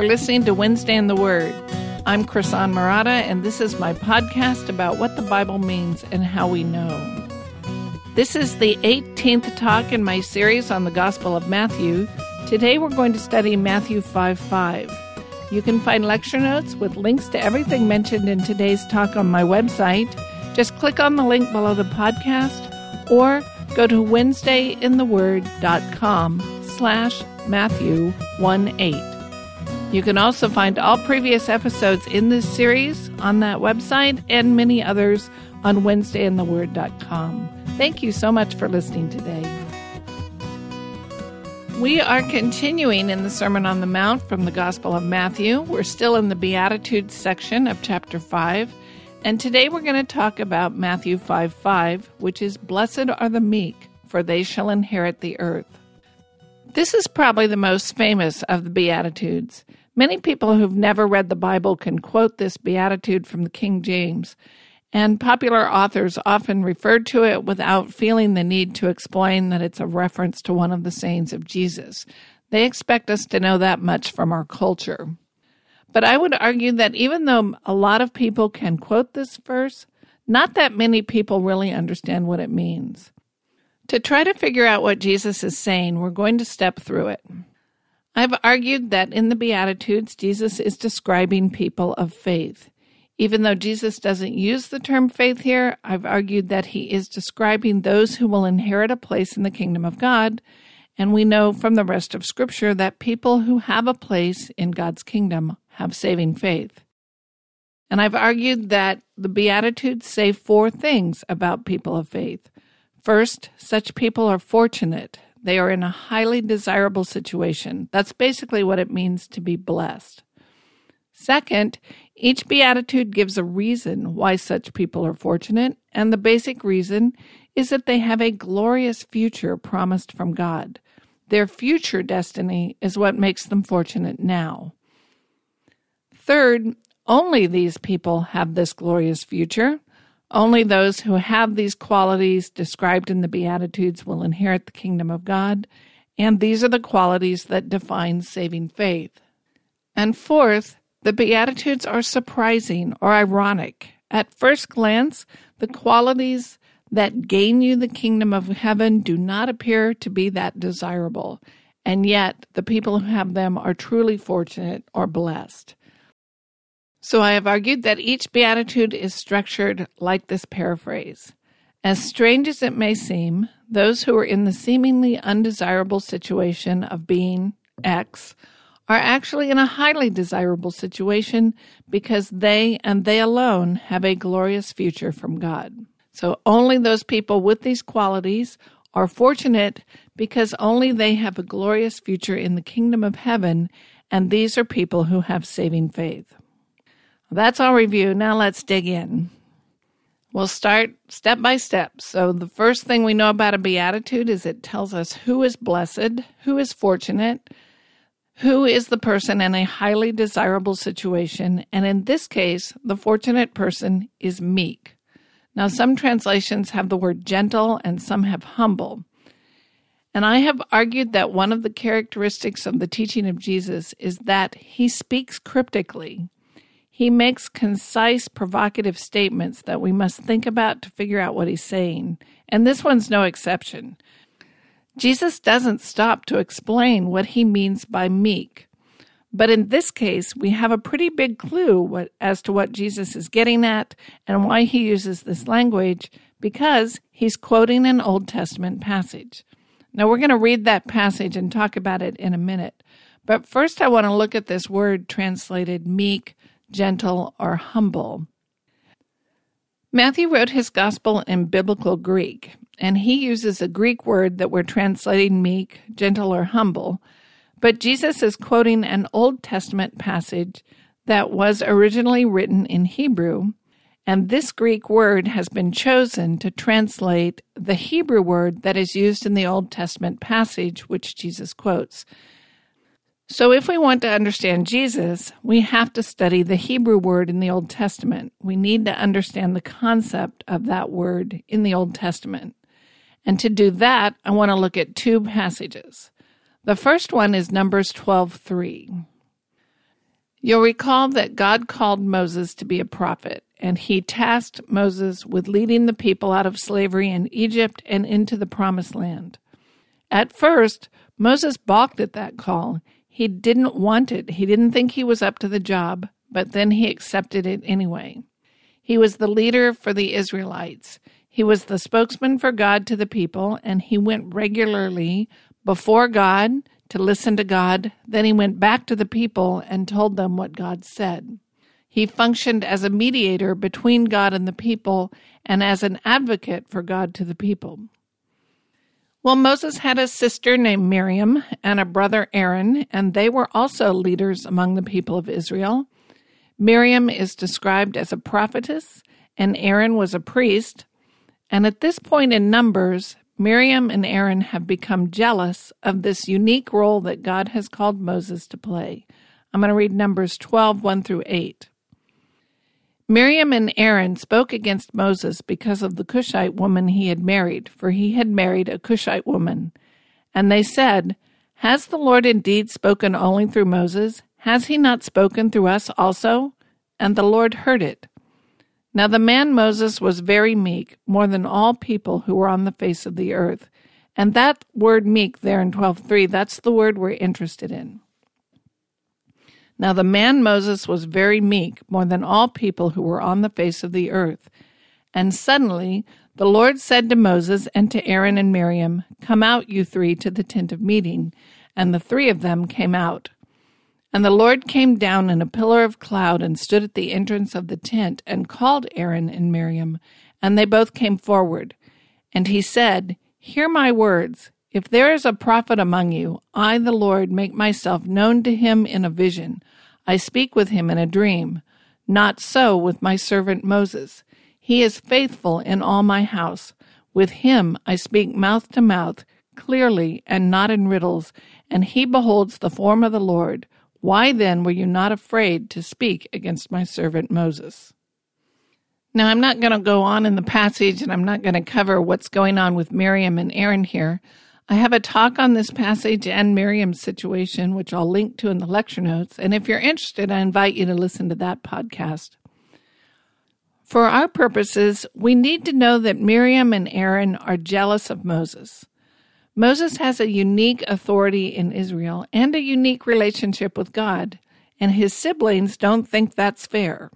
For listening to Wednesday in the Word. I'm Krisan Marotta, and this is my podcast about what the Bible means and how we know. This is the 18th talk in my series on the Gospel of Matthew. Today we're going to study Matthew 5 5. You can find lecture notes with links to everything mentioned in today's talk on my website. Just click on the link below the podcast or go to wednesdayintheword.com slash Matthew 1 8. You can also find all previous episodes in this series on that website and many others on WednesdayInTheWord.com. Thank you so much for listening today. We are continuing in the Sermon on the Mount from the Gospel of Matthew. We're still in the Beatitudes section of chapter 5. And today we're going to talk about Matthew 5 5, which is Blessed are the meek, for they shall inherit the earth. This is probably the most famous of the Beatitudes. Many people who've never read the Bible can quote this beatitude from the King James, and popular authors often refer to it without feeling the need to explain that it's a reference to one of the sayings of Jesus. They expect us to know that much from our culture. But I would argue that even though a lot of people can quote this verse, not that many people really understand what it means. To try to figure out what Jesus is saying, we're going to step through it. I've argued that in the Beatitudes, Jesus is describing people of faith. Even though Jesus doesn't use the term faith here, I've argued that he is describing those who will inherit a place in the kingdom of God. And we know from the rest of Scripture that people who have a place in God's kingdom have saving faith. And I've argued that the Beatitudes say four things about people of faith. First, such people are fortunate they are in a highly desirable situation. That's basically what it means to be blessed. Second, each beatitude gives a reason why such people are fortunate, and the basic reason is that they have a glorious future promised from God. Their future destiny is what makes them fortunate now. Third, only these people have this glorious future. Only those who have these qualities described in the Beatitudes will inherit the kingdom of God, and these are the qualities that define saving faith. And fourth, the Beatitudes are surprising or ironic. At first glance, the qualities that gain you the kingdom of heaven do not appear to be that desirable, and yet the people who have them are truly fortunate or blessed. So I have argued that each beatitude is structured like this paraphrase. As strange as it may seem, those who are in the seemingly undesirable situation of being X are actually in a highly desirable situation because they and they alone have a glorious future from God. So only those people with these qualities are fortunate because only they have a glorious future in the kingdom of heaven, and these are people who have saving faith. That's our review. Now let's dig in. We'll start step by step. So, the first thing we know about a beatitude is it tells us who is blessed, who is fortunate, who is the person in a highly desirable situation. And in this case, the fortunate person is meek. Now, some translations have the word gentle and some have humble. And I have argued that one of the characteristics of the teaching of Jesus is that he speaks cryptically. He makes concise, provocative statements that we must think about to figure out what he's saying, and this one's no exception. Jesus doesn't stop to explain what he means by meek. But in this case, we have a pretty big clue what, as to what Jesus is getting at and why he uses this language because he's quoting an Old Testament passage. Now, we're going to read that passage and talk about it in a minute. But first, I want to look at this word translated meek gentle, or humble. Matthew wrote his gospel in biblical Greek, and he uses a Greek word that we're translating meek, gentle, or humble. But Jesus is quoting an Old Testament passage that was originally written in Hebrew, and this Greek word has been chosen to translate the Hebrew word that is used in the Old Testament passage which Jesus quotes. So, if we want to understand Jesus, we have to study the Hebrew word in the Old Testament. We need to understand the concept of that word in the Old Testament. And to do that, I want to look at two passages. The first one is Numbers 12:3. You'll recall that God called Moses to be a prophet, and he tasked Moses with leading the people out of slavery in Egypt and into the promised land. At first, Moses balked at that call. He didn't want it. He didn't think he was up to the job, but then he accepted it anyway. He was the leader for the Israelites. He was the spokesman for God to the people, and he went regularly before God to listen to God. Then he went back to the people and told them what God said. He functioned as a mediator between God and the people and as an advocate for God to the people. Well, Moses had a sister named Miriam and a brother Aaron, and they were also leaders among the people of Israel. Miriam is described as a prophetess, and Aaron was a priest. And at this point in Numbers, Miriam and Aaron have become jealous of this unique role that God has called Moses to play. I'm going to read Numbers 12, 1 through 8. Miriam and Aaron spoke against Moses because of the Cushite woman he had married, for he had married a Cushite woman. And they said, Has the Lord indeed spoken only through Moses? Has he not spoken through us also? And the Lord heard it. Now the man Moses was very meek, more than all people who were on the face of the earth. And that word meek there in 12.3, that's the word we're interested in. Now the man Moses was very meek, more than all people who were on the face of the earth. And suddenly the Lord said to Moses and to Aaron and Miriam, Come out, you three, to the tent of meeting. And the three of them came out. And the Lord came down in a pillar of cloud and stood at the entrance of the tent and called Aaron and Miriam. And they both came forward. And he said, Hear my words. If there is a prophet among you, I, the Lord, make myself known to him in a vision. I speak with him in a dream. Not so with my servant Moses. He is faithful in all my house. With him I speak mouth to mouth, clearly and not in riddles, and he beholds the form of the Lord. Why then were you not afraid to speak against my servant Moses? Now, I'm not going to go on in the passage and I'm not going to cover what's going on with Miriam and Aaron here. I have a talk on this passage and Miriam's situation, which I'll link to in the lecture notes. And if you're interested, I invite you to listen to that podcast. For our purposes, we need to know that Miriam and Aaron are jealous of Moses. Moses has a unique authority in Israel and a unique relationship with God, and his siblings don't think that's fair.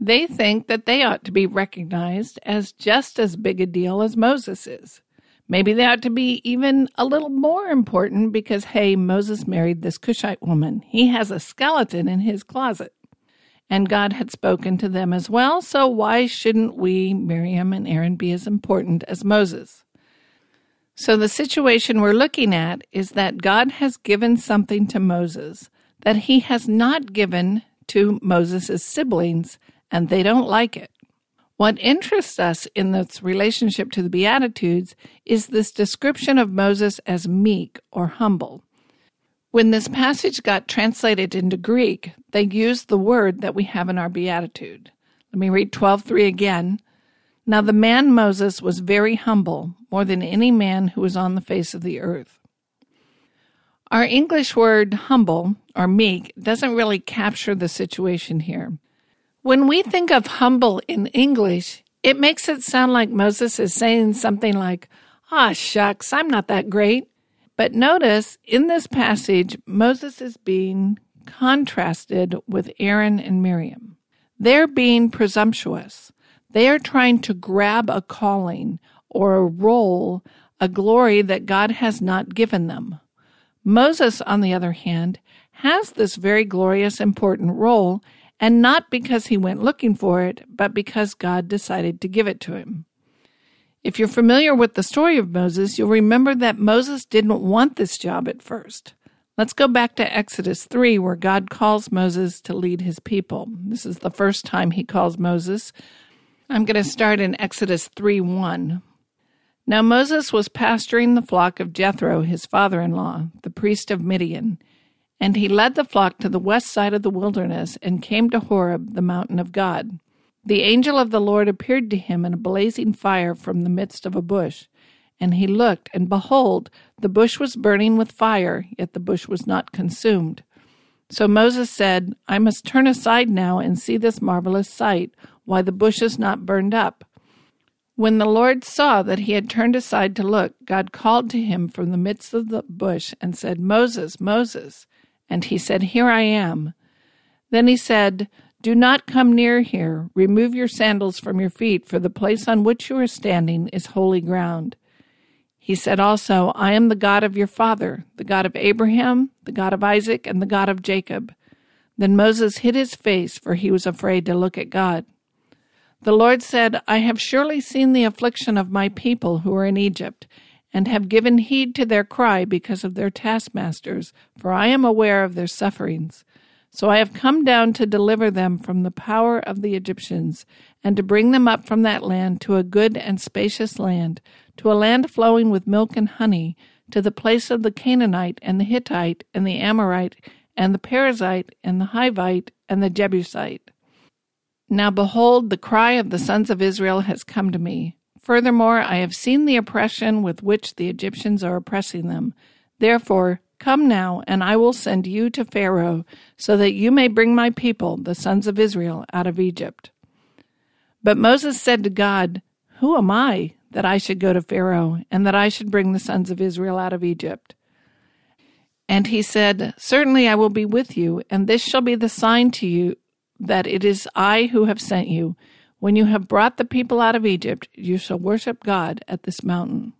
They think that they ought to be recognized as just as big a deal as Moses is. Maybe they ought to be even a little more important because, hey, Moses married this Cushite woman. He has a skeleton in his closet. And God had spoken to them as well, so why shouldn't we, Miriam and Aaron, be as important as Moses? So the situation we're looking at is that God has given something to Moses that he has not given to Moses' siblings, and they don't like it. What interests us in this relationship to the Beatitudes is this description of Moses as meek or humble. When this passage got translated into Greek, they used the word that we have in our Beatitude. Let me read 12:3 again. Now the man Moses was very humble, more than any man who was on the face of the earth. Our English word humble or meek doesn't really capture the situation here. When we think of humble in English, it makes it sound like Moses is saying something like, Ah, shucks, I'm not that great. But notice in this passage, Moses is being contrasted with Aaron and Miriam. They're being presumptuous. They are trying to grab a calling or a role, a glory that God has not given them. Moses, on the other hand, has this very glorious, important role, and not because he went looking for it, but because God decided to give it to him. If you're familiar with the story of Moses, you'll remember that Moses didn't want this job at first. Let's go back to Exodus 3, where God calls Moses to lead his people. This is the first time he calls Moses. I'm going to start in Exodus 3 1. Now Moses was pasturing the flock of Jethro, his father in law, the priest of Midian. And he led the flock to the west side of the wilderness and came to Horeb, the mountain of God. The angel of the Lord appeared to him in a blazing fire from the midst of a bush. And he looked, and behold, the bush was burning with fire, yet the bush was not consumed. So Moses said, I must turn aside now and see this marvelous sight, why the bush is not burned up. When the Lord saw that he had turned aside to look, God called to him from the midst of the bush and said, Moses, Moses. And he said, Here I am. Then he said, Do not come near here. Remove your sandals from your feet, for the place on which you are standing is holy ground. He said also, I am the God of your father, the God of Abraham, the God of Isaac, and the God of Jacob. Then Moses hid his face, for he was afraid to look at God. The Lord said, I have surely seen the affliction of my people who are in Egypt, and have given heed to their cry because of their taskmasters, for I am aware of their sufferings. So I have come down to deliver them from the power of the Egyptians, and to bring them up from that land to a good and spacious land, to a land flowing with milk and honey, to the place of the Canaanite and the Hittite and the Amorite and the Perizzite and the Hivite and the Jebusite. Now behold, the cry of the sons of Israel has come to me. Furthermore, I have seen the oppression with which the Egyptians are oppressing them. Therefore, come now, and I will send you to Pharaoh, so that you may bring my people, the sons of Israel, out of Egypt. But Moses said to God, Who am I that I should go to Pharaoh, and that I should bring the sons of Israel out of Egypt? And he said, Certainly I will be with you, and this shall be the sign to you that it is I who have sent you. When you have brought the people out of Egypt, you shall worship God at this mountain.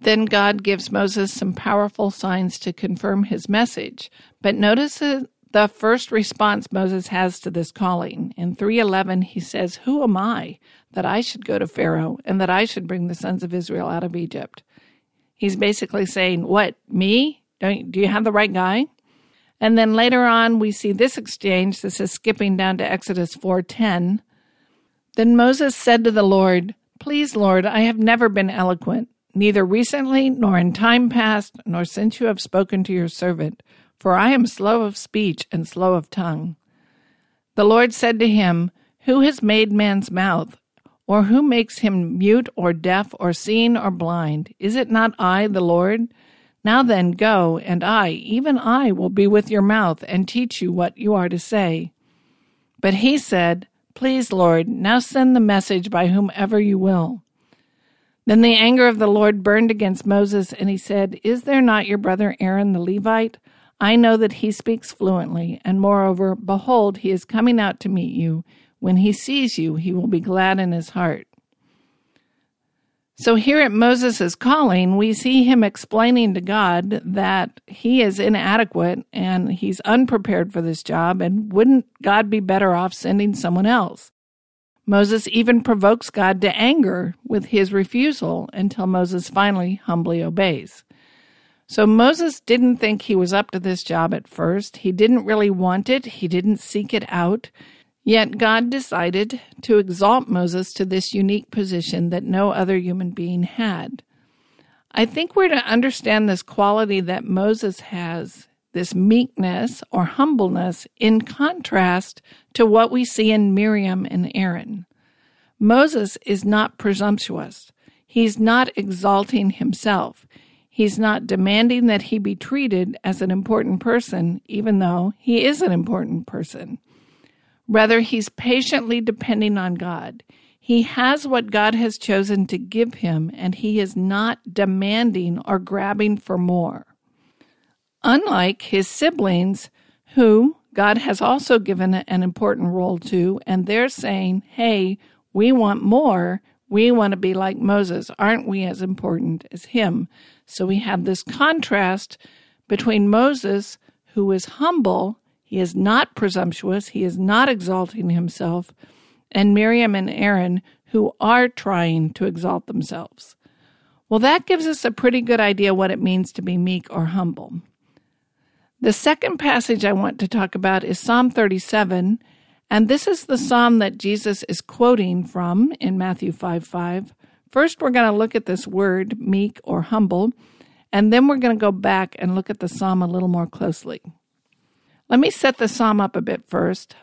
Then God gives Moses some powerful signs to confirm his message. But notice the first response Moses has to this calling. In 311, he says, Who am I that I should go to Pharaoh and that I should bring the sons of Israel out of Egypt? He's basically saying, What, me? Don't, do you have the right guy? And then later on, we see this exchange. This is skipping down to Exodus 4:10. Then Moses said to the Lord, Please, Lord, I have never been eloquent, neither recently nor in time past, nor since you have spoken to your servant, for I am slow of speech and slow of tongue. The Lord said to him, Who has made man's mouth? Or who makes him mute or deaf or seeing or blind? Is it not I, the Lord? Now then, go, and I, even I, will be with your mouth and teach you what you are to say. But he said, Please, Lord, now send the message by whomever you will. Then the anger of the Lord burned against Moses, and he said, Is there not your brother Aaron the Levite? I know that he speaks fluently, and moreover, behold, he is coming out to meet you. When he sees you, he will be glad in his heart. So here at Moses' calling, we see him explaining to God that he is inadequate and he's unprepared for this job, and wouldn't God be better off sending someone else? Moses even provokes God to anger with his refusal until Moses finally humbly obeys. So Moses didn't think he was up to this job at first. He didn't really want it. He didn't seek it out. Yet God decided to exalt Moses to this unique position that no other human being had. I think we're to understand this quality that Moses has, this meekness or humbleness, in contrast to what we see in Miriam and Aaron. Moses is not presumptuous. He's not exalting himself. He's not demanding that he be treated as an important person, even though he is an important person. Rather, he's patiently depending on God. He has what God has chosen to give him, and he is not demanding or grabbing for more. Unlike his siblings, who God has also given an important role to, and they're saying, hey, we want more. We want to be like Moses. Aren't we as important as him? So we have this contrast between Moses, who is humble he is not presumptuous. He is not exalting himself. And Miriam and Aaron, who are trying to exalt themselves. Well, that gives us a pretty good idea what it means to be meek or humble. The second passage I want to talk about is Psalm 37, and this is the psalm that Jesus is quoting from in Matthew 5 5. First, we're going to look at this word, meek or humble, and then we're going to go back and look at the psalm a little more closely. Let me set the psalm up a bit first.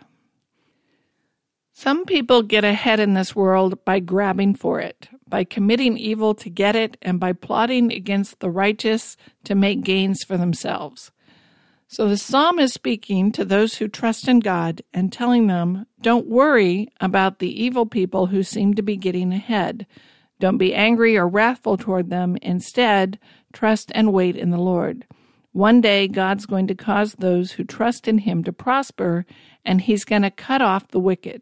Some people get ahead in this world by grabbing for it, by committing evil to get it, and by plotting against the righteous to make gains for themselves. So the psalm is speaking to those who trust in God and telling them, don't worry about the evil people who seem to be getting ahead. Don't be angry or wrathful toward them. Instead, trust and wait in the Lord. One day, God's going to cause those who trust in Him to prosper, and He's going to cut off the wicked.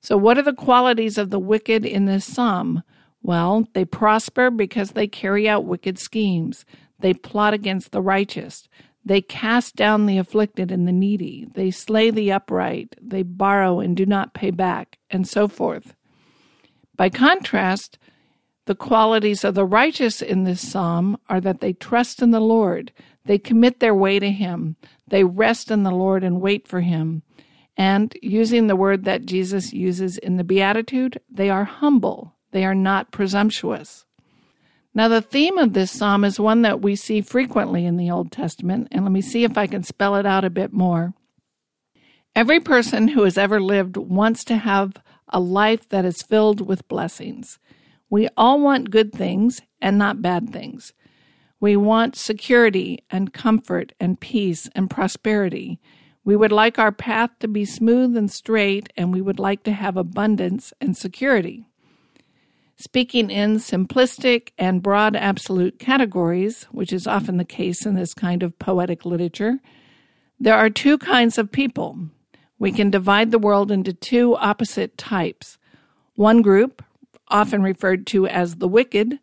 So, what are the qualities of the wicked in this psalm? Well, they prosper because they carry out wicked schemes. They plot against the righteous. They cast down the afflicted and the needy. They slay the upright. They borrow and do not pay back, and so forth. By contrast, the qualities of the righteous in this psalm are that they trust in the Lord. They commit their way to Him. They rest in the Lord and wait for Him. And using the word that Jesus uses in the Beatitude, they are humble. They are not presumptuous. Now, the theme of this psalm is one that we see frequently in the Old Testament, and let me see if I can spell it out a bit more. Every person who has ever lived wants to have a life that is filled with blessings. We all want good things and not bad things. We want security and comfort and peace and prosperity. We would like our path to be smooth and straight, and we would like to have abundance and security. Speaking in simplistic and broad absolute categories, which is often the case in this kind of poetic literature, there are two kinds of people. We can divide the world into two opposite types. One group, often referred to as the wicked,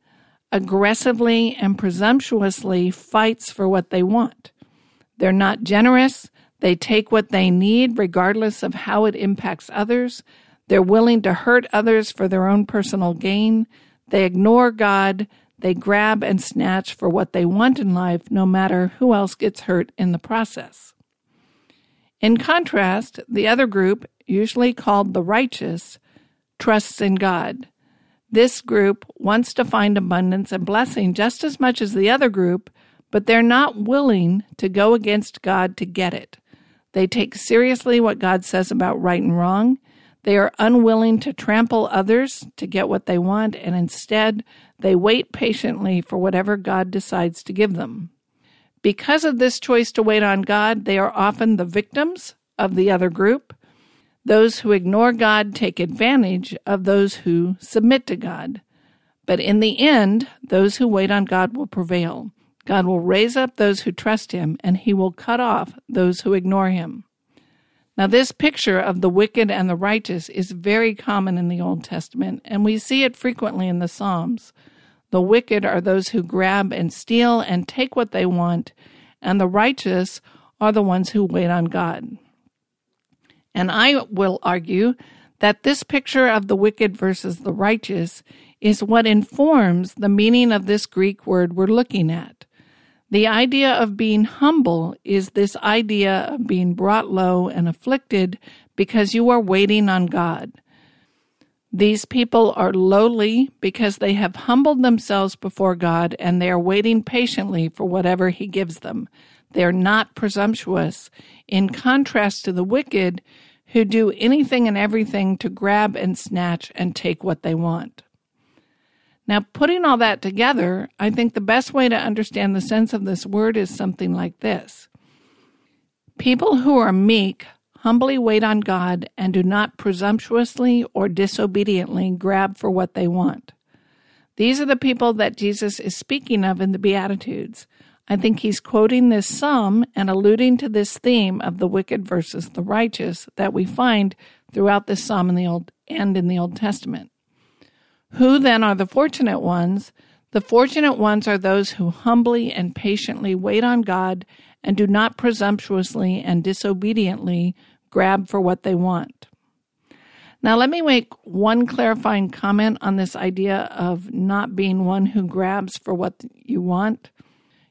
aggressively and presumptuously fights for what they want. They're not generous. They take what they need regardless of how it impacts others. They're willing to hurt others for their own personal gain. They ignore God. They grab and snatch for what they want in life, no matter who else gets hurt in the process. In contrast, the other group, usually called the righteous, trusts in God. This group wants to find abundance and blessing just as much as the other group, but they're not willing to go against God to get it. They take seriously what God says about right and wrong, they are unwilling to trample others to get what they want, and instead they wait patiently for whatever God decides to give them. Because of this choice to wait on God, they are often the victims of the other group. Those who ignore God take advantage of those who submit to God. But in the end, those who wait on God will prevail. God will raise up those who trust Him, and He will cut off those who ignore Him. Now, this picture of the wicked and the righteous is very common in the Old Testament, and we see it frequently in the Psalms. The wicked are those who grab and steal and take what they want, and the righteous are the ones who wait on God. And I will argue that this picture of the wicked versus the righteous is what informs the meaning of this Greek word we're looking at. The idea of being humble is this idea of being brought low and afflicted because you are waiting on God. These people are lowly because they have humbled themselves before God and they are waiting patiently for whatever He gives them. They are not presumptuous, in contrast to the wicked who do anything and everything to grab and snatch and take what they want. Now, putting all that together, I think the best way to understand the sense of this word is something like this People who are meek humbly wait on God and do not presumptuously or disobediently grab for what they want. These are the people that Jesus is speaking of in the Beatitudes. I think he's quoting this psalm and alluding to this theme of the wicked versus the righteous that we find throughout this psalm in the Old and in the Old Testament. Who then are the fortunate ones? The fortunate ones are those who humbly and patiently wait on God and do not presumptuously and disobediently grab for what they want. Now, let me make one clarifying comment on this idea of not being one who grabs for what you want.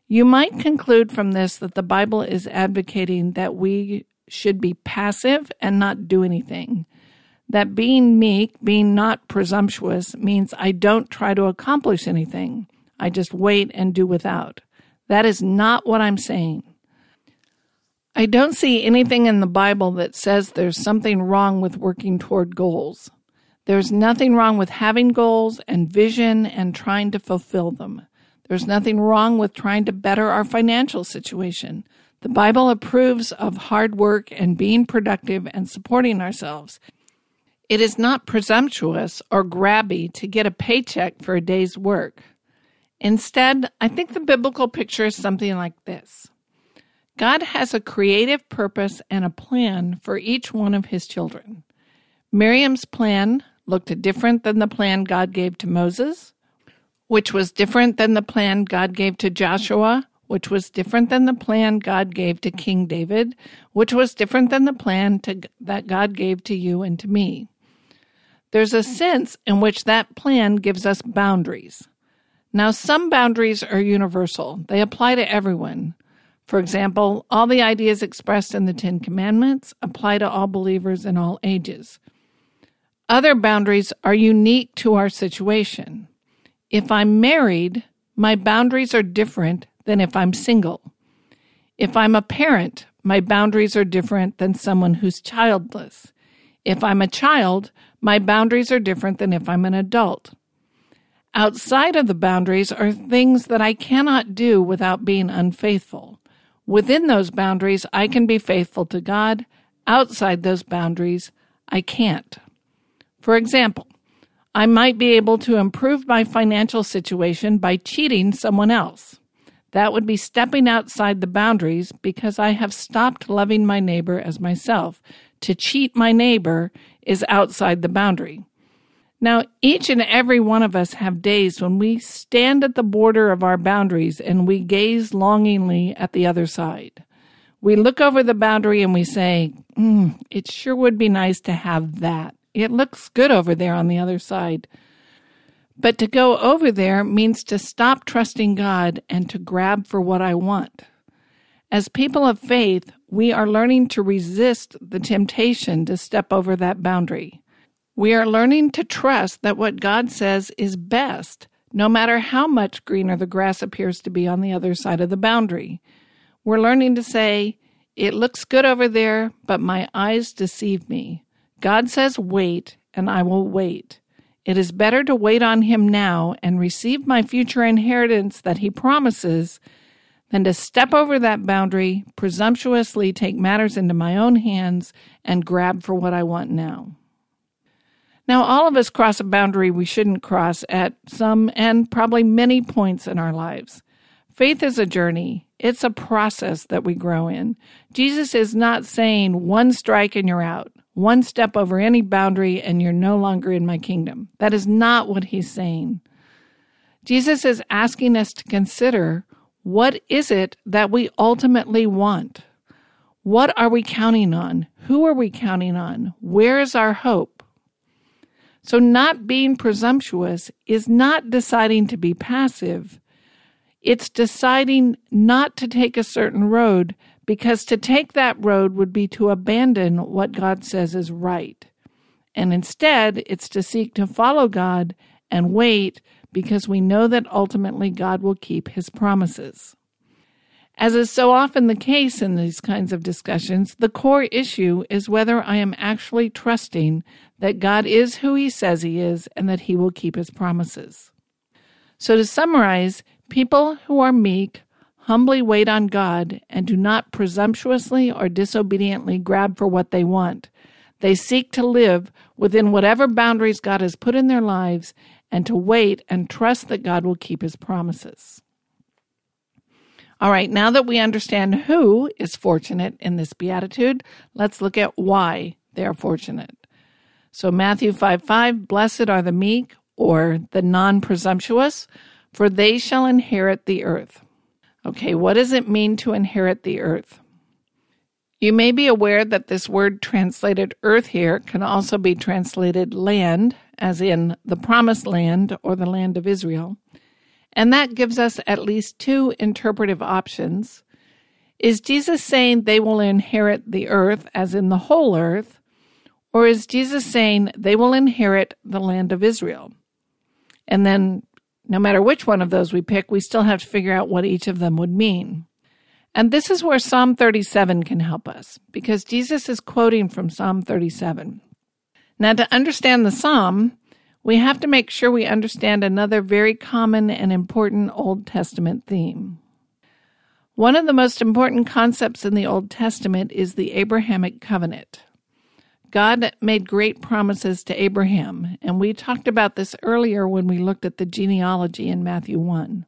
You might conclude from this that the Bible is advocating that we should be passive and not do anything that being meek, being not presumptuous, means I don't try to accomplish anything. I just wait and do without. That is not what I'm saying. I don't see anything in the Bible that says there's something wrong with working toward goals. There's nothing wrong with having goals and vision and trying to fulfill them. There's nothing wrong with trying to better our financial situation. The Bible approves of hard work and being productive and supporting ourselves. It is not presumptuous or grabby to get a paycheck for a day's work. Instead, I think the biblical picture is something like this God has a creative purpose and a plan for each one of his children. Miriam's plan looked different than the plan God gave to Moses, which was different than the plan God gave to Joshua, which was different than the plan God gave to King David, which was different than the plan to, that God gave to you and to me. There's a sense in which that plan gives us boundaries. Now, some boundaries are universal, they apply to everyone. For example, all the ideas expressed in the Ten Commandments apply to all believers in all ages. Other boundaries are unique to our situation. If I'm married, my boundaries are different than if I'm single. If I'm a parent, my boundaries are different than someone who's childless. If I'm a child, my boundaries are different than if I'm an adult. Outside of the boundaries are things that I cannot do without being unfaithful. Within those boundaries, I can be faithful to God. Outside those boundaries, I can't. For example, I might be able to improve my financial situation by cheating someone else. That would be stepping outside the boundaries because I have stopped loving my neighbor as myself. To cheat my neighbor is outside the boundary. Now, each and every one of us have days when we stand at the border of our boundaries and we gaze longingly at the other side. We look over the boundary and we say, mm, It sure would be nice to have that. It looks good over there on the other side. But to go over there means to stop trusting God and to grab for what I want. As people of faith, we are learning to resist the temptation to step over that boundary. We are learning to trust that what God says is best, no matter how much greener the grass appears to be on the other side of the boundary. We're learning to say, It looks good over there, but my eyes deceive me. God says, Wait, and I will wait. It is better to wait on Him now and receive my future inheritance that He promises than to step over that boundary, presumptuously take matters into my own hands, and grab for what I want now. Now, all of us cross a boundary we shouldn't cross at some and probably many points in our lives. Faith is a journey. It's a process that we grow in. Jesus is not saying one strike and you're out, one step over any boundary and you're no longer in my kingdom. That is not what he's saying. Jesus is asking us to consider what is it that we ultimately want? What are we counting on? Who are we counting on? Where is our hope? So, not being presumptuous is not deciding to be passive. It's deciding not to take a certain road because to take that road would be to abandon what God says is right. And instead, it's to seek to follow God and wait because we know that ultimately God will keep his promises. As is so often the case in these kinds of discussions, the core issue is whether I am actually trusting that God is who he says he is and that he will keep his promises. So, to summarize, people who are meek humbly wait on God and do not presumptuously or disobediently grab for what they want. They seek to live within whatever boundaries God has put in their lives and to wait and trust that God will keep his promises. All right, now that we understand who is fortunate in this beatitude, let's look at why they are fortunate. So, Matthew 5 5, blessed are the meek or the non presumptuous, for they shall inherit the earth. Okay, what does it mean to inherit the earth? You may be aware that this word translated earth here can also be translated land, as in the promised land or the land of Israel. And that gives us at least two interpretive options. Is Jesus saying they will inherit the earth, as in the whole earth? Or is Jesus saying they will inherit the land of Israel? And then, no matter which one of those we pick, we still have to figure out what each of them would mean. And this is where Psalm 37 can help us, because Jesus is quoting from Psalm 37. Now, to understand the psalm, we have to make sure we understand another very common and important Old Testament theme. One of the most important concepts in the Old Testament is the Abrahamic covenant. God made great promises to Abraham, and we talked about this earlier when we looked at the genealogy in Matthew 1.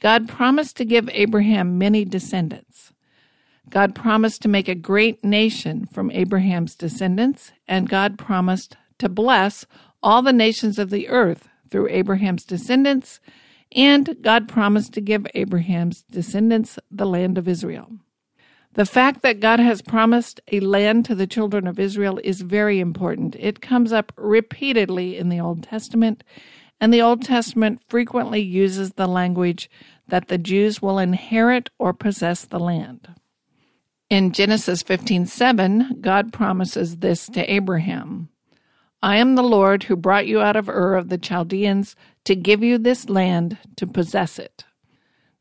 God promised to give Abraham many descendants. God promised to make a great nation from Abraham's descendants, and God promised to bless all the nations of the earth through Abraham's descendants, and God promised to give Abraham's descendants the land of Israel. The fact that God has promised a land to the children of Israel is very important. It comes up repeatedly in the Old Testament, and the Old Testament frequently uses the language that the Jews will inherit or possess the land. In Genesis 15:7, God promises this to Abraham. I am the Lord who brought you out of Ur of the Chaldeans to give you this land to possess it.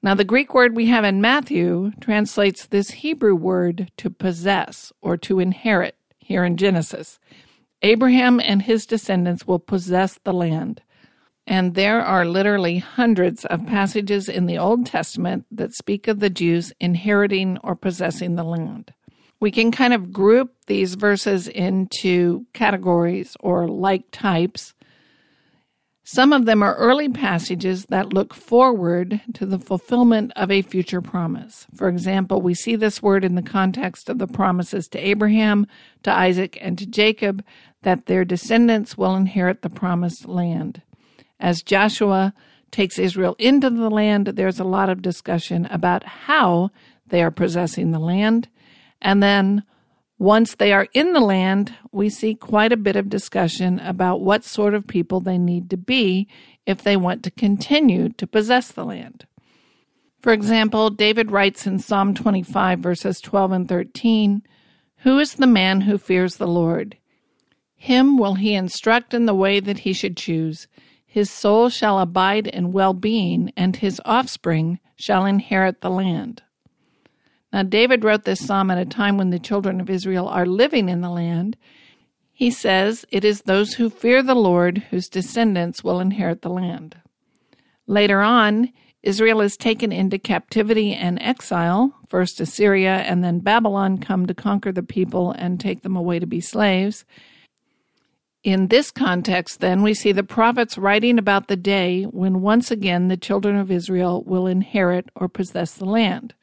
Now, the Greek word we have in Matthew translates this Hebrew word to possess or to inherit here in Genesis. Abraham and his descendants will possess the land. And there are literally hundreds of passages in the Old Testament that speak of the Jews inheriting or possessing the land. We can kind of group these verses into categories or like types some of them are early passages that look forward to the fulfillment of a future promise. For example, we see this word in the context of the promises to Abraham, to Isaac, and to Jacob that their descendants will inherit the promised land. As Joshua takes Israel into the land, there's a lot of discussion about how they are possessing the land. And then once they are in the land, we see quite a bit of discussion about what sort of people they need to be if they want to continue to possess the land. For example, David writes in Psalm 25, verses 12 and 13 Who is the man who fears the Lord? Him will he instruct in the way that he should choose. His soul shall abide in well being, and his offspring shall inherit the land. Now, David wrote this psalm at a time when the children of Israel are living in the land. He says, It is those who fear the Lord whose descendants will inherit the land. Later on, Israel is taken into captivity and exile. First Assyria and then Babylon come to conquer the people and take them away to be slaves. In this context, then, we see the prophets writing about the day when once again the children of Israel will inherit or possess the land.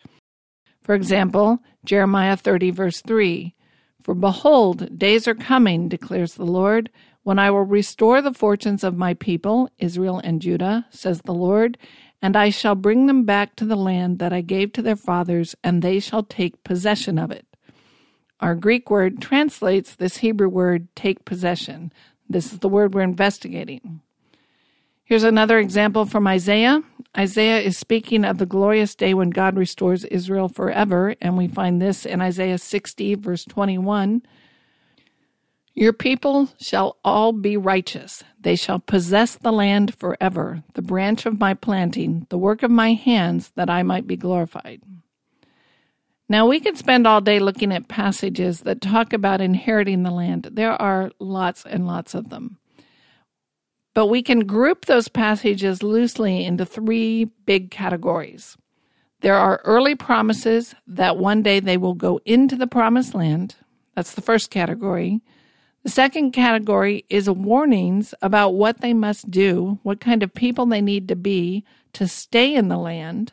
For example, Jeremiah 30, verse 3 For behold, days are coming, declares the Lord, when I will restore the fortunes of my people, Israel and Judah, says the Lord, and I shall bring them back to the land that I gave to their fathers, and they shall take possession of it. Our Greek word translates this Hebrew word take possession. This is the word we're investigating. Here's another example from Isaiah. Isaiah is speaking of the glorious day when God restores Israel forever, and we find this in Isaiah 60, verse 21. Your people shall all be righteous. They shall possess the land forever, the branch of my planting, the work of my hands, that I might be glorified. Now, we could spend all day looking at passages that talk about inheriting the land. There are lots and lots of them. But we can group those passages loosely into three big categories. There are early promises that one day they will go into the promised land. That's the first category. The second category is warnings about what they must do, what kind of people they need to be to stay in the land.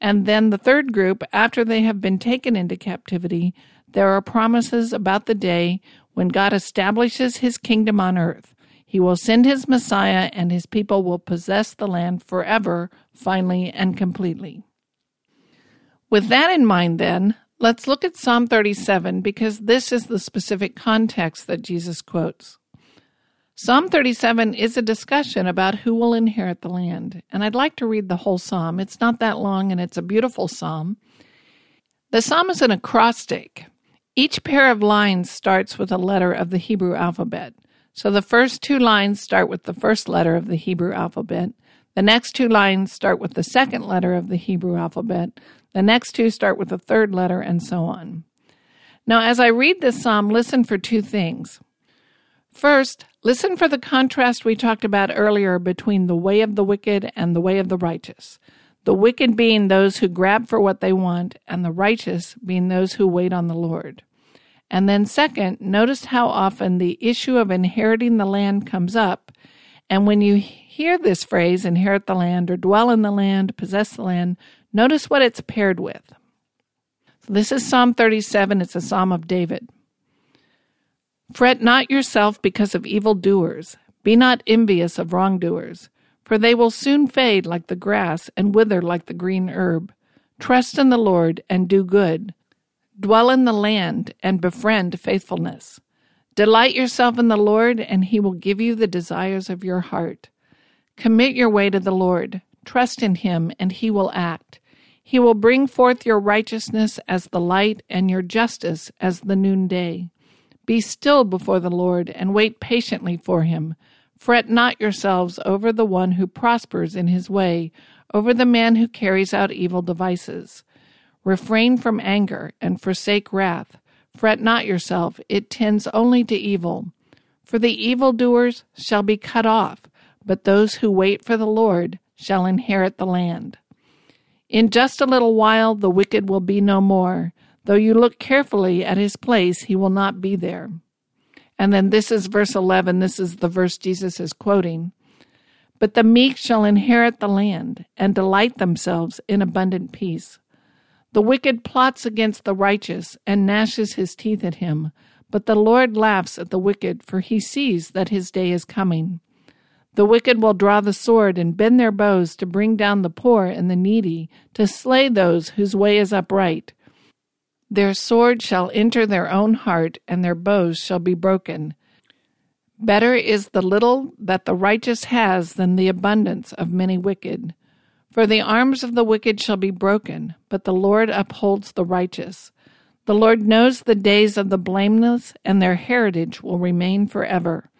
And then the third group, after they have been taken into captivity, there are promises about the day when God establishes his kingdom on earth. He will send his Messiah, and his people will possess the land forever, finally and completely. With that in mind, then, let's look at Psalm 37 because this is the specific context that Jesus quotes. Psalm 37 is a discussion about who will inherit the land, and I'd like to read the whole psalm. It's not that long and it's a beautiful psalm. The psalm is an acrostic. Each pair of lines starts with a letter of the Hebrew alphabet. So the first two lines start with the first letter of the Hebrew alphabet. The next two lines start with the second letter of the Hebrew alphabet. The next two start with the third letter, and so on. Now, as I read this psalm, listen for two things. First, listen for the contrast we talked about earlier between the way of the wicked and the way of the righteous. the wicked being those who grab for what they want, and the righteous being those who wait on the Lord. And then, second, notice how often the issue of inheriting the land comes up. And when you hear this phrase, inherit the land, or dwell in the land, possess the land, notice what it's paired with. So this is Psalm 37, it's a psalm of David. Fret not yourself because of evildoers, be not envious of wrongdoers for they will soon fade like the grass and wither like the green herb. Trust in the Lord and do good. Dwell in the land and befriend faithfulness. Delight yourself in the Lord, and he will give you the desires of your heart. Commit your way to the Lord. Trust in him, and he will act. He will bring forth your righteousness as the light and your justice as the noonday. Be still before the Lord and wait patiently for him. Fret not yourselves over the one who prospers in his way, over the man who carries out evil devices. Refrain from anger and forsake wrath. Fret not yourself, it tends only to evil. For the evildoers shall be cut off, but those who wait for the Lord shall inherit the land. In just a little while the wicked will be no more. Though you look carefully at his place, he will not be there. And then this is verse 11. This is the verse Jesus is quoting. But the meek shall inherit the land and delight themselves in abundant peace. The wicked plots against the righteous and gnashes his teeth at him. But the Lord laughs at the wicked, for he sees that his day is coming. The wicked will draw the sword and bend their bows to bring down the poor and the needy, to slay those whose way is upright. Their sword shall enter their own heart, and their bows shall be broken. Better is the little that the righteous has than the abundance of many wicked. For the arms of the wicked shall be broken, but the Lord upholds the righteous. The Lord knows the days of the blameless, and their heritage will remain forever.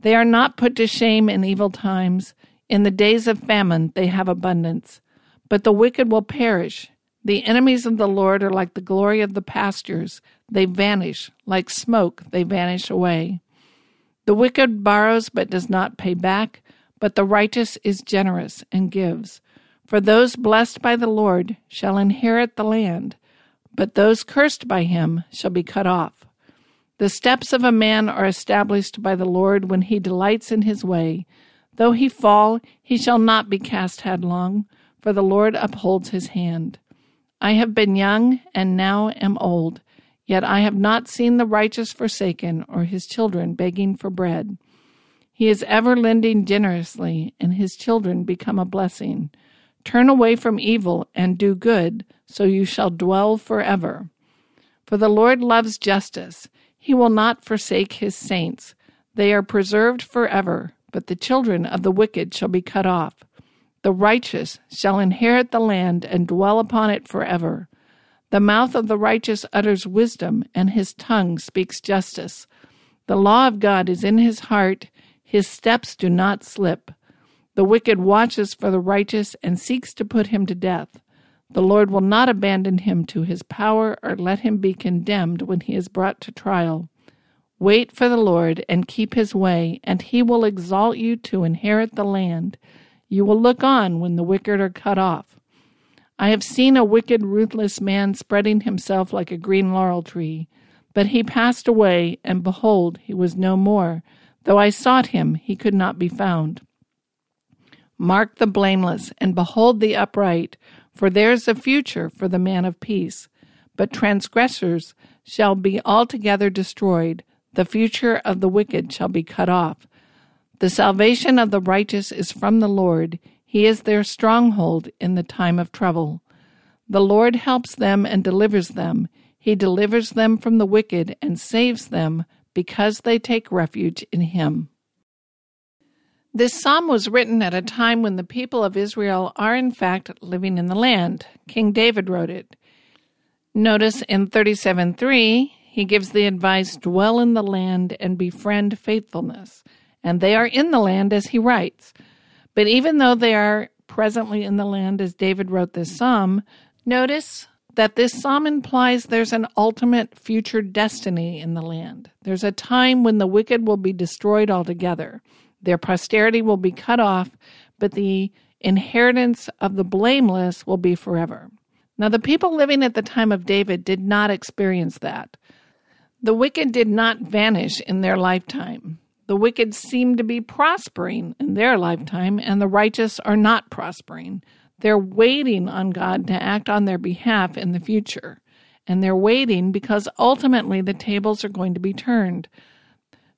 They are not put to shame in evil times. In the days of famine they have abundance. But the wicked will perish. The enemies of the Lord are like the glory of the pastures. They vanish. Like smoke, they vanish away. The wicked borrows but does not pay back, but the righteous is generous and gives. For those blessed by the Lord shall inherit the land, but those cursed by him shall be cut off. The steps of a man are established by the Lord when he delights in his way. Though he fall, he shall not be cast headlong, for the Lord upholds his hand. I have been young and now am old, yet I have not seen the righteous forsaken or his children begging for bread. He is ever lending generously, and his children become a blessing. Turn away from evil and do good, so you shall dwell forever. For the Lord loves justice. He will not forsake his saints. They are preserved forever, but the children of the wicked shall be cut off. The righteous shall inherit the land and dwell upon it forever. The mouth of the righteous utters wisdom, and his tongue speaks justice. The law of God is in his heart, his steps do not slip. The wicked watches for the righteous and seeks to put him to death. The Lord will not abandon him to his power or let him be condemned when he is brought to trial. Wait for the Lord and keep his way, and he will exalt you to inherit the land. You will look on when the wicked are cut off. I have seen a wicked, ruthless man spreading himself like a green laurel tree. But he passed away, and behold, he was no more. Though I sought him, he could not be found. Mark the blameless, and behold the upright, for there is a future for the man of peace. But transgressors shall be altogether destroyed, the future of the wicked shall be cut off. The salvation of the righteous is from the Lord. He is their stronghold in the time of trouble. The Lord helps them and delivers them. He delivers them from the wicked and saves them because they take refuge in Him. This psalm was written at a time when the people of Israel are, in fact, living in the land. King David wrote it. Notice in 37 3, he gives the advice dwell in the land and befriend faithfulness and they are in the land as he writes. But even though they are presently in the land as David wrote this psalm, notice that this psalm implies there's an ultimate future destiny in the land. There's a time when the wicked will be destroyed altogether. Their posterity will be cut off, but the inheritance of the blameless will be forever. Now, the people living at the time of David did not experience that. The wicked did not vanish in their lifetime. The wicked seem to be prospering in their lifetime, and the righteous are not prospering. They're waiting on God to act on their behalf in the future. And they're waiting because ultimately the tables are going to be turned.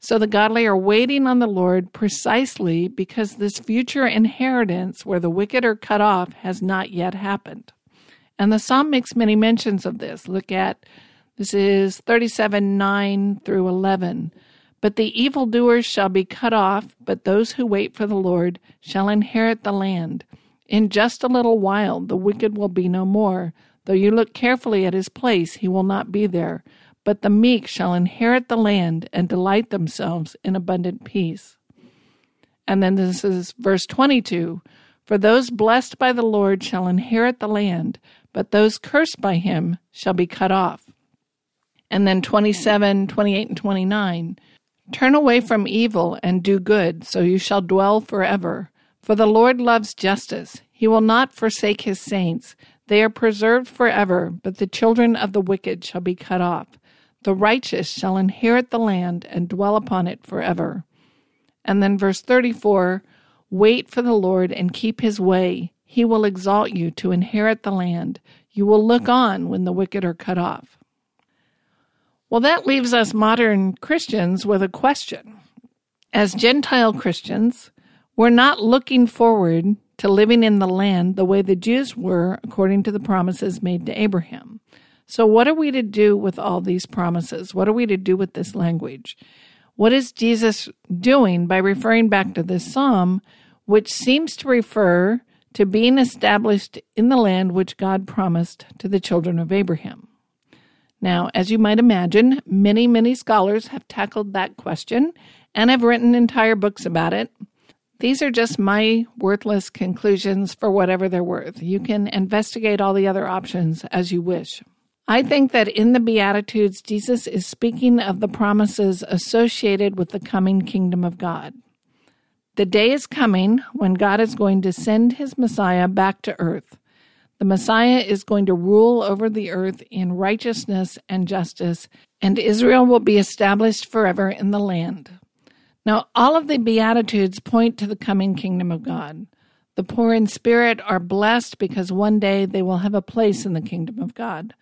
So the godly are waiting on the Lord precisely because this future inheritance where the wicked are cut off has not yet happened. And the psalm makes many mentions of this. Look at this is 37 9 through 11. But the evildoers shall be cut off, but those who wait for the Lord shall inherit the land. In just a little while the wicked will be no more. Though you look carefully at his place, he will not be there. But the meek shall inherit the land and delight themselves in abundant peace. And then this is verse 22 For those blessed by the Lord shall inherit the land, but those cursed by him shall be cut off. And then 27, 28, and 29 Turn away from evil and do good, so you shall dwell forever. For the Lord loves justice. He will not forsake his saints. They are preserved forever, but the children of the wicked shall be cut off. The righteous shall inherit the land and dwell upon it forever. And then verse 34 Wait for the Lord and keep his way. He will exalt you to inherit the land. You will look on when the wicked are cut off. Well, that leaves us modern Christians with a question. As Gentile Christians, we're not looking forward to living in the land the way the Jews were according to the promises made to Abraham. So, what are we to do with all these promises? What are we to do with this language? What is Jesus doing by referring back to this psalm, which seems to refer to being established in the land which God promised to the children of Abraham? Now, as you might imagine, many, many scholars have tackled that question and have written entire books about it. These are just my worthless conclusions for whatever they're worth. You can investigate all the other options as you wish. I think that in the Beatitudes, Jesus is speaking of the promises associated with the coming kingdom of God. The day is coming when God is going to send his Messiah back to earth. The Messiah is going to rule over the earth in righteousness and justice, and Israel will be established forever in the land. Now, all of the Beatitudes point to the coming kingdom of God. The poor in spirit are blessed because one day they will have a place in the kingdom of God.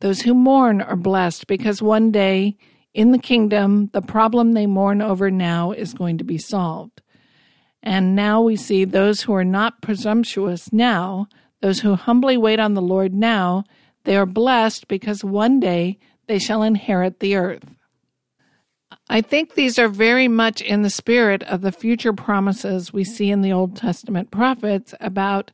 Those who mourn are blessed because one day in the kingdom, the problem they mourn over now is going to be solved. And now we see those who are not presumptuous now, those who humbly wait on the Lord now, they are blessed because one day they shall inherit the earth. I think these are very much in the spirit of the future promises we see in the Old Testament prophets about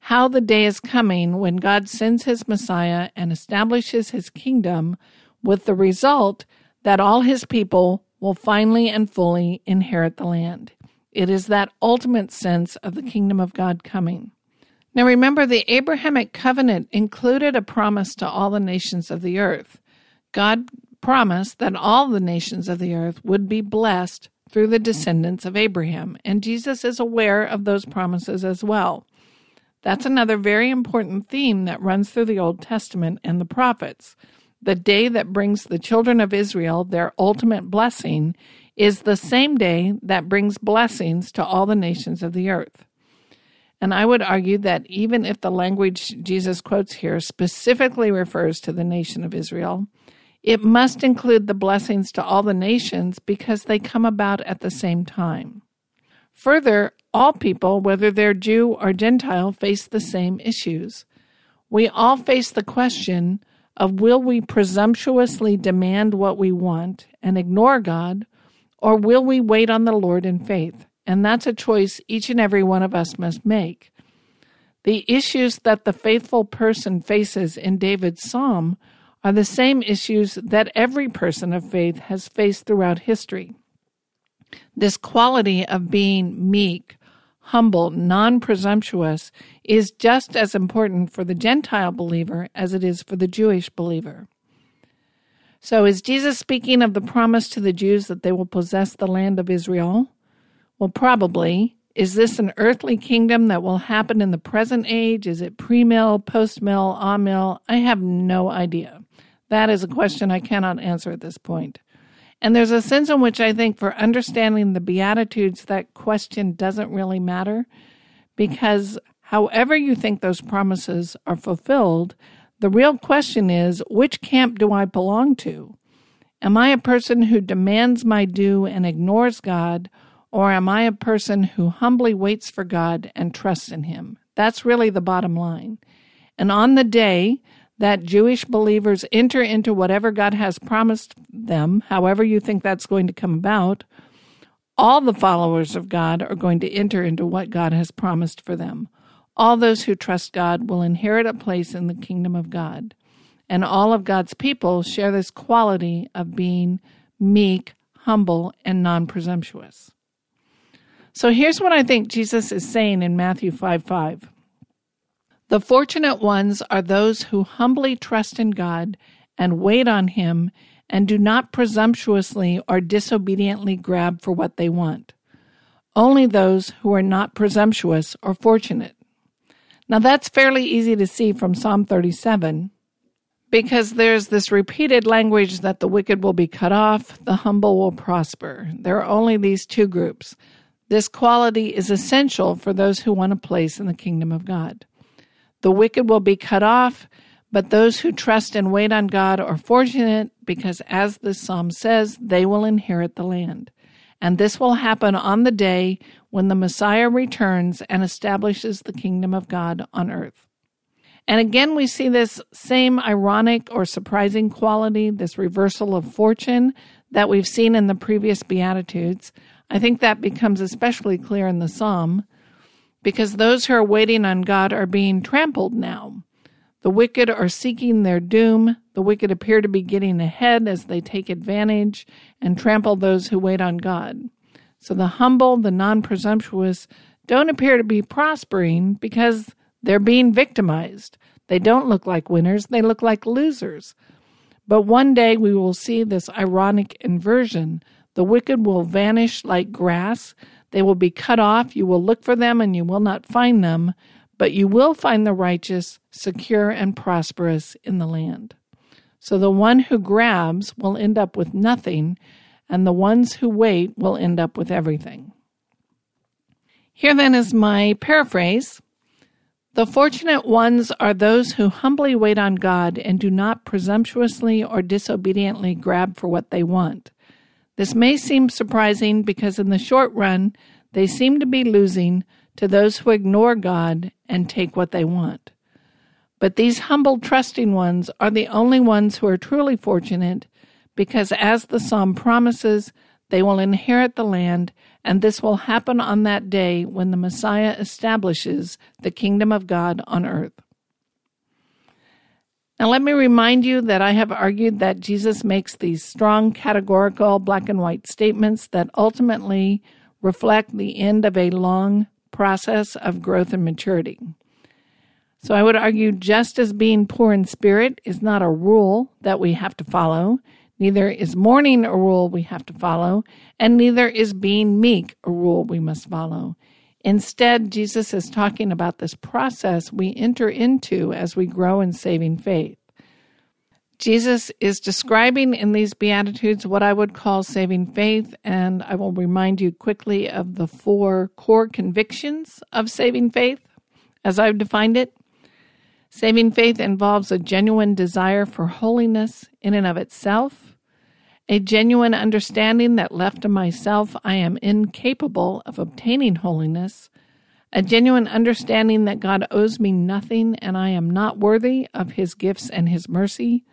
how the day is coming when God sends his Messiah and establishes his kingdom, with the result that all his people will finally and fully inherit the land. It is that ultimate sense of the kingdom of God coming. Now remember, the Abrahamic covenant included a promise to all the nations of the earth. God promised that all the nations of the earth would be blessed through the descendants of Abraham, and Jesus is aware of those promises as well. That's another very important theme that runs through the Old Testament and the prophets. The day that brings the children of Israel their ultimate blessing is the same day that brings blessings to all the nations of the earth. And I would argue that even if the language Jesus quotes here specifically refers to the nation of Israel, it must include the blessings to all the nations because they come about at the same time. Further, all people, whether they're Jew or Gentile, face the same issues. We all face the question of will we presumptuously demand what we want and ignore God, or will we wait on the Lord in faith? And that's a choice each and every one of us must make. The issues that the faithful person faces in David's psalm are the same issues that every person of faith has faced throughout history. This quality of being meek, humble, non presumptuous is just as important for the Gentile believer as it is for the Jewish believer. So, is Jesus speaking of the promise to the Jews that they will possess the land of Israel? Well, probably, Is this an earthly kingdom that will happen in the present age? Is it pre mill, post mill, a mill? I have no idea. That is a question I cannot answer at this point. And there's a sense in which I think for understanding the Beatitudes, that question doesn't really matter because however you think those promises are fulfilled, the real question is which camp do I belong to? Am I a person who demands my due and ignores God, or am I a person who humbly waits for God and trusts in Him? That's really the bottom line. And on the day that Jewish believers enter into whatever God has promised them, however you think that's going to come about, all the followers of God are going to enter into what God has promised for them. All those who trust God will inherit a place in the kingdom of God. And all of God's people share this quality of being meek, humble, and non presumptuous. So here's what I think Jesus is saying in Matthew 5 5. The fortunate ones are those who humbly trust in God and wait on Him and do not presumptuously or disobediently grab for what they want. Only those who are not presumptuous are fortunate. Now that's fairly easy to see from Psalm 37 because there's this repeated language that the wicked will be cut off, the humble will prosper. There are only these two groups. This quality is essential for those who want a place in the kingdom of God. The wicked will be cut off, but those who trust and wait on God are fortunate because, as the psalm says, they will inherit the land. And this will happen on the day when the Messiah returns and establishes the kingdom of God on earth. And again, we see this same ironic or surprising quality, this reversal of fortune that we've seen in the previous Beatitudes. I think that becomes especially clear in the psalm because those who are waiting on God are being trampled now. The wicked are seeking their doom. The wicked appear to be getting ahead as they take advantage and trample those who wait on God. So the humble, the non presumptuous, don't appear to be prospering because they're being victimized. They don't look like winners, they look like losers. But one day we will see this ironic inversion. The wicked will vanish like grass, they will be cut off. You will look for them and you will not find them, but you will find the righteous secure and prosperous in the land. So the one who grabs will end up with nothing, and the ones who wait will end up with everything. Here then is my paraphrase. The fortunate ones are those who humbly wait on God and do not presumptuously or disobediently grab for what they want. This may seem surprising because, in the short run, they seem to be losing to those who ignore God and take what they want. But these humble, trusting ones are the only ones who are truly fortunate because, as the psalm promises, they will inherit the land, and this will happen on that day when the Messiah establishes the kingdom of God on earth. Now, let me remind you that I have argued that Jesus makes these strong, categorical, black and white statements that ultimately reflect the end of a long process of growth and maturity. So, I would argue just as being poor in spirit is not a rule that we have to follow, neither is mourning a rule we have to follow, and neither is being meek a rule we must follow. Instead, Jesus is talking about this process we enter into as we grow in saving faith. Jesus is describing in these Beatitudes what I would call saving faith, and I will remind you quickly of the four core convictions of saving faith as I've defined it. Saving faith involves a genuine desire for holiness in and of itself, a genuine understanding that left to myself I am incapable of obtaining holiness, a genuine understanding that God owes me nothing and I am not worthy of his gifts and his mercy,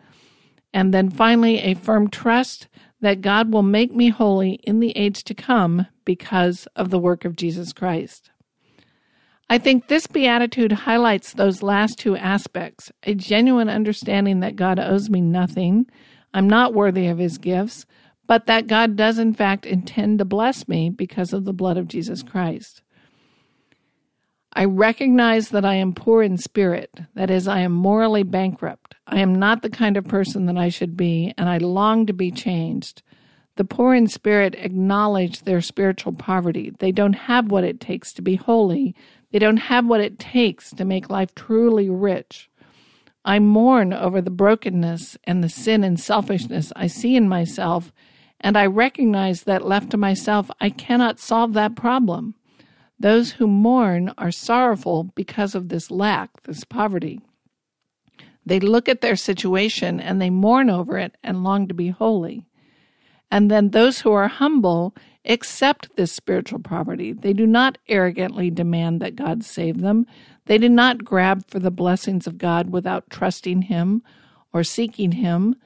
and then finally a firm trust that God will make me holy in the age to come because of the work of Jesus Christ. I think this beatitude highlights those last two aspects a genuine understanding that God owes me nothing I'm not worthy of his gifts, but that God does in fact intend to bless me because of the blood of Jesus Christ. I recognize that I am poor in spirit, that is, I am morally bankrupt. I am not the kind of person that I should be, and I long to be changed. The poor in spirit acknowledge their spiritual poverty. They don't have what it takes to be holy. They don't have what it takes to make life truly rich. I mourn over the brokenness and the sin and selfishness I see in myself, and I recognize that left to myself, I cannot solve that problem. Those who mourn are sorrowful because of this lack, this poverty. They look at their situation and they mourn over it and long to be holy. And then those who are humble accept this spiritual poverty. They do not arrogantly demand that God save them. They did not grab for the blessings of God without trusting Him or seeking Him.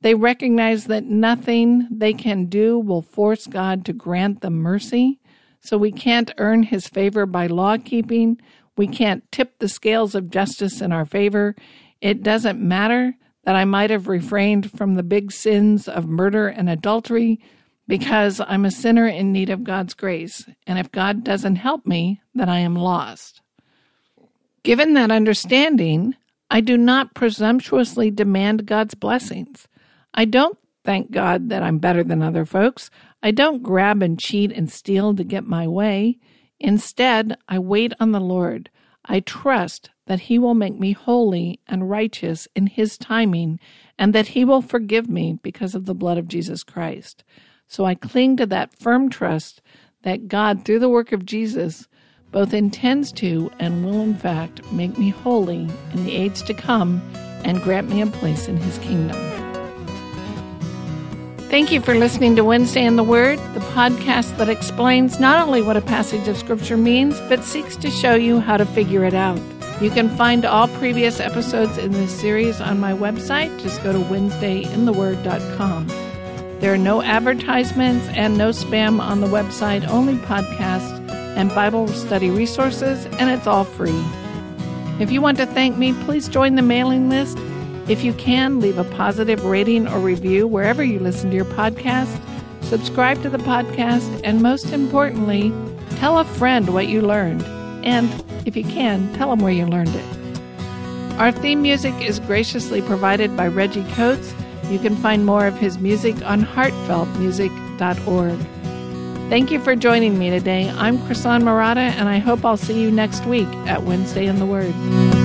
They recognize that nothing they can do will force God to grant them mercy. So we can't earn His favor by law keeping. We can't tip the scales of justice in our favor. It doesn't matter that I might have refrained from the big sins of murder and adultery because I'm a sinner in need of God's grace. And if God doesn't help me, then I am lost. Given that understanding, I do not presumptuously demand God's blessings. I don't thank God that I'm better than other folks. I don't grab and cheat and steal to get my way. Instead, I wait on the Lord. I trust that He will make me holy and righteous in His timing and that He will forgive me because of the blood of Jesus Christ. So I cling to that firm trust that God, through the work of Jesus, both intends to and will in fact make me holy in the age to come and grant me a place in his kingdom. Thank you for listening to Wednesday in the Word, the podcast that explains not only what a passage of Scripture means, but seeks to show you how to figure it out. You can find all previous episodes in this series on my website. Just go to WednesdayInTheWord.com. There are no advertisements and no spam on the website, only podcasts and Bible study resources, and it's all free. If you want to thank me, please join the mailing list. If you can, leave a positive rating or review wherever you listen to your podcast. Subscribe to the podcast, and most importantly, tell a friend what you learned. And if you can, tell them where you learned it. Our theme music is graciously provided by Reggie Coates. You can find more of his music on heartfeltmusic.org. Thank you for joining me today. I'm Krisan Marotta, and I hope I'll see you next week at Wednesday in the Word.